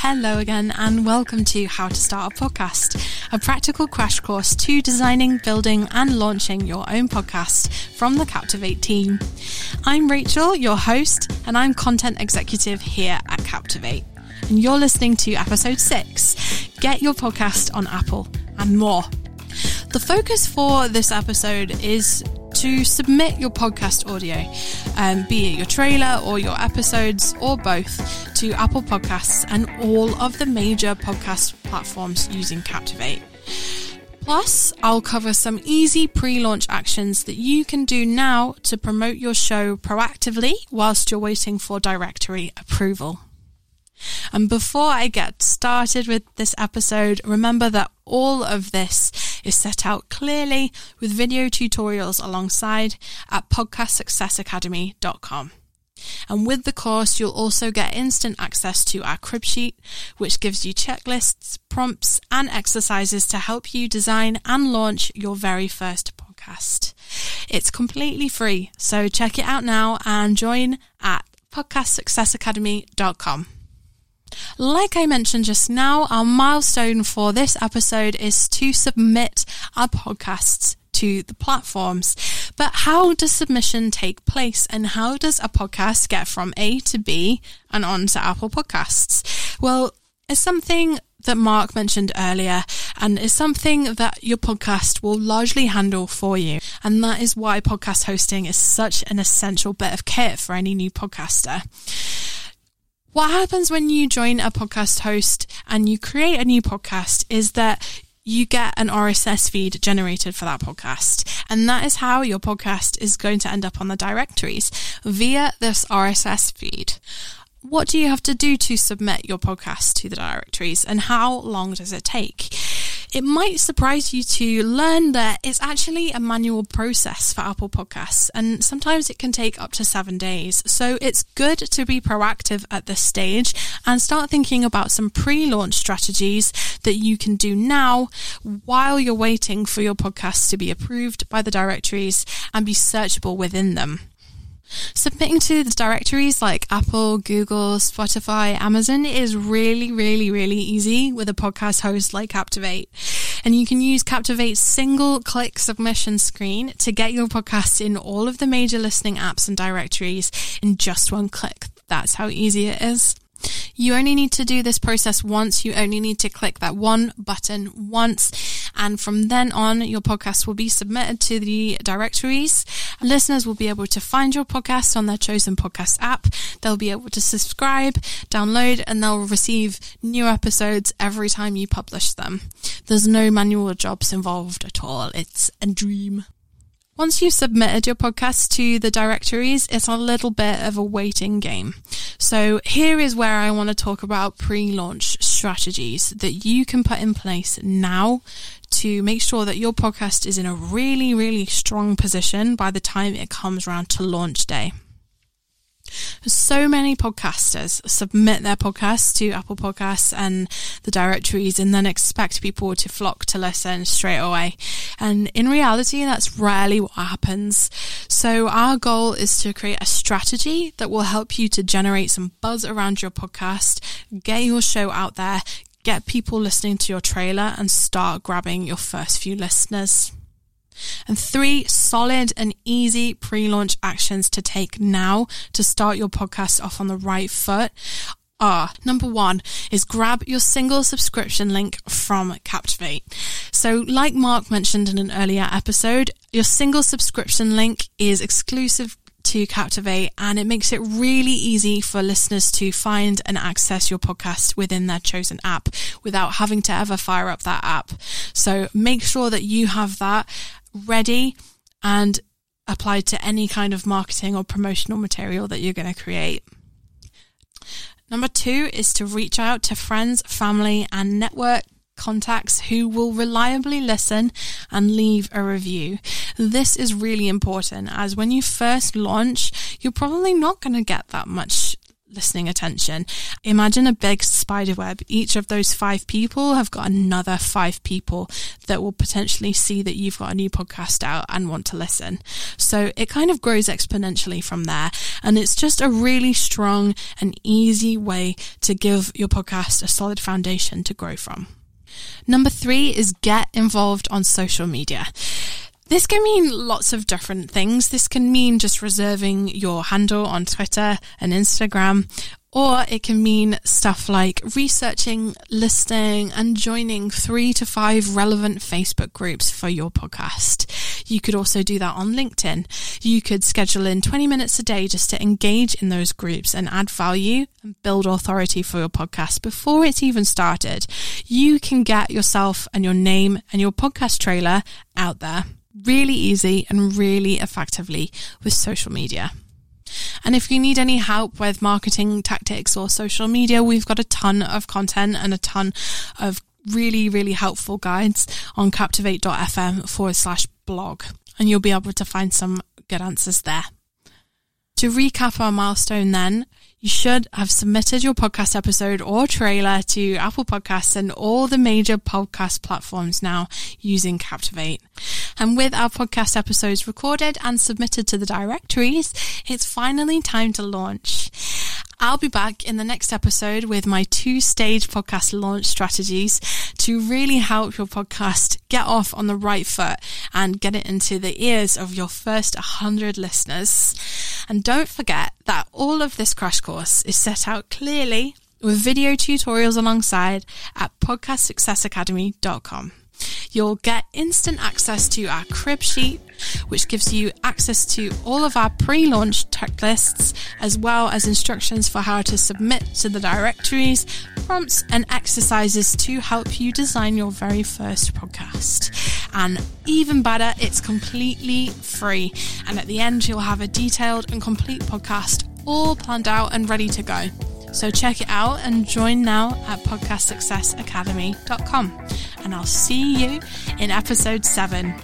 Hello again, and welcome to How to Start a Podcast, a practical crash course to designing, building, and launching your own podcast from the Captivate team. I'm Rachel, your host, and I'm content executive here at Captivate. And you're listening to episode six Get Your Podcast on Apple and More. The focus for this episode is to submit your podcast audio, um, be it your trailer or your episodes or both, to Apple Podcasts and all of the major podcast platforms using Captivate. Plus, I'll cover some easy pre launch actions that you can do now to promote your show proactively whilst you're waiting for directory approval. And before I get started with this episode, remember that all of this is set out clearly with video tutorials alongside at podcastsuccessacademy.com. And with the course, you'll also get instant access to our crib sheet, which gives you checklists, prompts, and exercises to help you design and launch your very first podcast. It's completely free, so check it out now and join at podcastsuccessacademy.com. Like I mentioned just now, our milestone for this episode is to submit our podcasts to the platforms. But how does submission take place and how does a podcast get from A to B and on to Apple Podcasts? Well, it's something that Mark mentioned earlier and is something that your podcast will largely handle for you. And that is why podcast hosting is such an essential bit of kit for any new podcaster. What happens when you join a podcast host and you create a new podcast is that you get an RSS feed generated for that podcast. And that is how your podcast is going to end up on the directories via this RSS feed. What do you have to do to submit your podcast to the directories and how long does it take? It might surprise you to learn that it's actually a manual process for Apple Podcasts, and sometimes it can take up to seven days. So it's good to be proactive at this stage and start thinking about some pre launch strategies that you can do now while you're waiting for your podcast to be approved by the directories and be searchable within them. Submitting to the directories like Apple, Google, Spotify, Amazon is really, really, really easy with a podcast host like Captivate. And you can use Captivate's single click submission screen to get your podcast in all of the major listening apps and directories in just one click. That's how easy it is. You only need to do this process once. You only need to click that one button once. And from then on, your podcast will be submitted to the directories. Listeners will be able to find your podcast on their chosen podcast app. They'll be able to subscribe, download, and they'll receive new episodes every time you publish them. There's no manual jobs involved at all. It's a dream. Once you've submitted your podcast to the directories, it's a little bit of a waiting game. So here is where I want to talk about pre-launch strategies that you can put in place now to make sure that your podcast is in a really, really strong position by the time it comes around to launch day. So many podcasters submit their podcasts to Apple Podcasts and the directories and then expect people to flock to listen straight away. And in reality, that's rarely what happens. So our goal is to create a strategy that will help you to generate some buzz around your podcast, get your show out there, get people listening to your trailer and start grabbing your first few listeners. And three solid and easy pre-launch actions to take now to start your podcast off on the right foot are number one is grab your single subscription link from Captivate. So, like Mark mentioned in an earlier episode, your single subscription link is exclusive to Captivate and it makes it really easy for listeners to find and access your podcast within their chosen app without having to ever fire up that app. So make sure that you have that ready and applied to any kind of marketing or promotional material that you're going to create. Number two is to reach out to friends, family, and network contacts who will reliably listen and leave a review. This is really important as when you first launch, you're probably not going to get that much listening attention. Imagine a big spider web. Each of those five people have got another five people that will potentially see that you've got a new podcast out and want to listen. So it kind of grows exponentially from there. And it's just a really strong and easy way to give your podcast a solid foundation to grow from. Number three is get involved on social media. This can mean lots of different things. This can mean just reserving your handle on Twitter and Instagram, or it can mean stuff like researching, listing, and joining three to five relevant Facebook groups for your podcast. You could also do that on LinkedIn. You could schedule in 20 minutes a day just to engage in those groups and add value and build authority for your podcast before it's even started. You can get yourself and your name and your podcast trailer out there really easy and really effectively with social media. And if you need any help with marketing tactics or social media, we've got a ton of content and a ton of really, really helpful guides on captivate.fm forward slash blog. And you'll be able to find some good answers there. To recap our milestone then, you should have submitted your podcast episode or trailer to Apple Podcasts and all the major podcast platforms now using Captivate. And with our podcast episodes recorded and submitted to the directories, it's finally time to launch. I'll be back in the next episode with my two stage podcast launch strategies to really help your podcast get off on the right foot and get it into the ears of your first 100 listeners. And don't forget that all of this crash course is set out clearly with video tutorials alongside at podcastsuccessacademy.com. You'll get instant access to our crib sheet, which gives you access to all of our pre-launch checklists, as well as instructions for how to submit to the directories, prompts and exercises to help you design your very first podcast. And even better, it's completely free. And at the end, you'll have a detailed and complete podcast all planned out and ready to go. So check it out and join now at podcastsuccessacademy.com. And I'll see you in episode seven.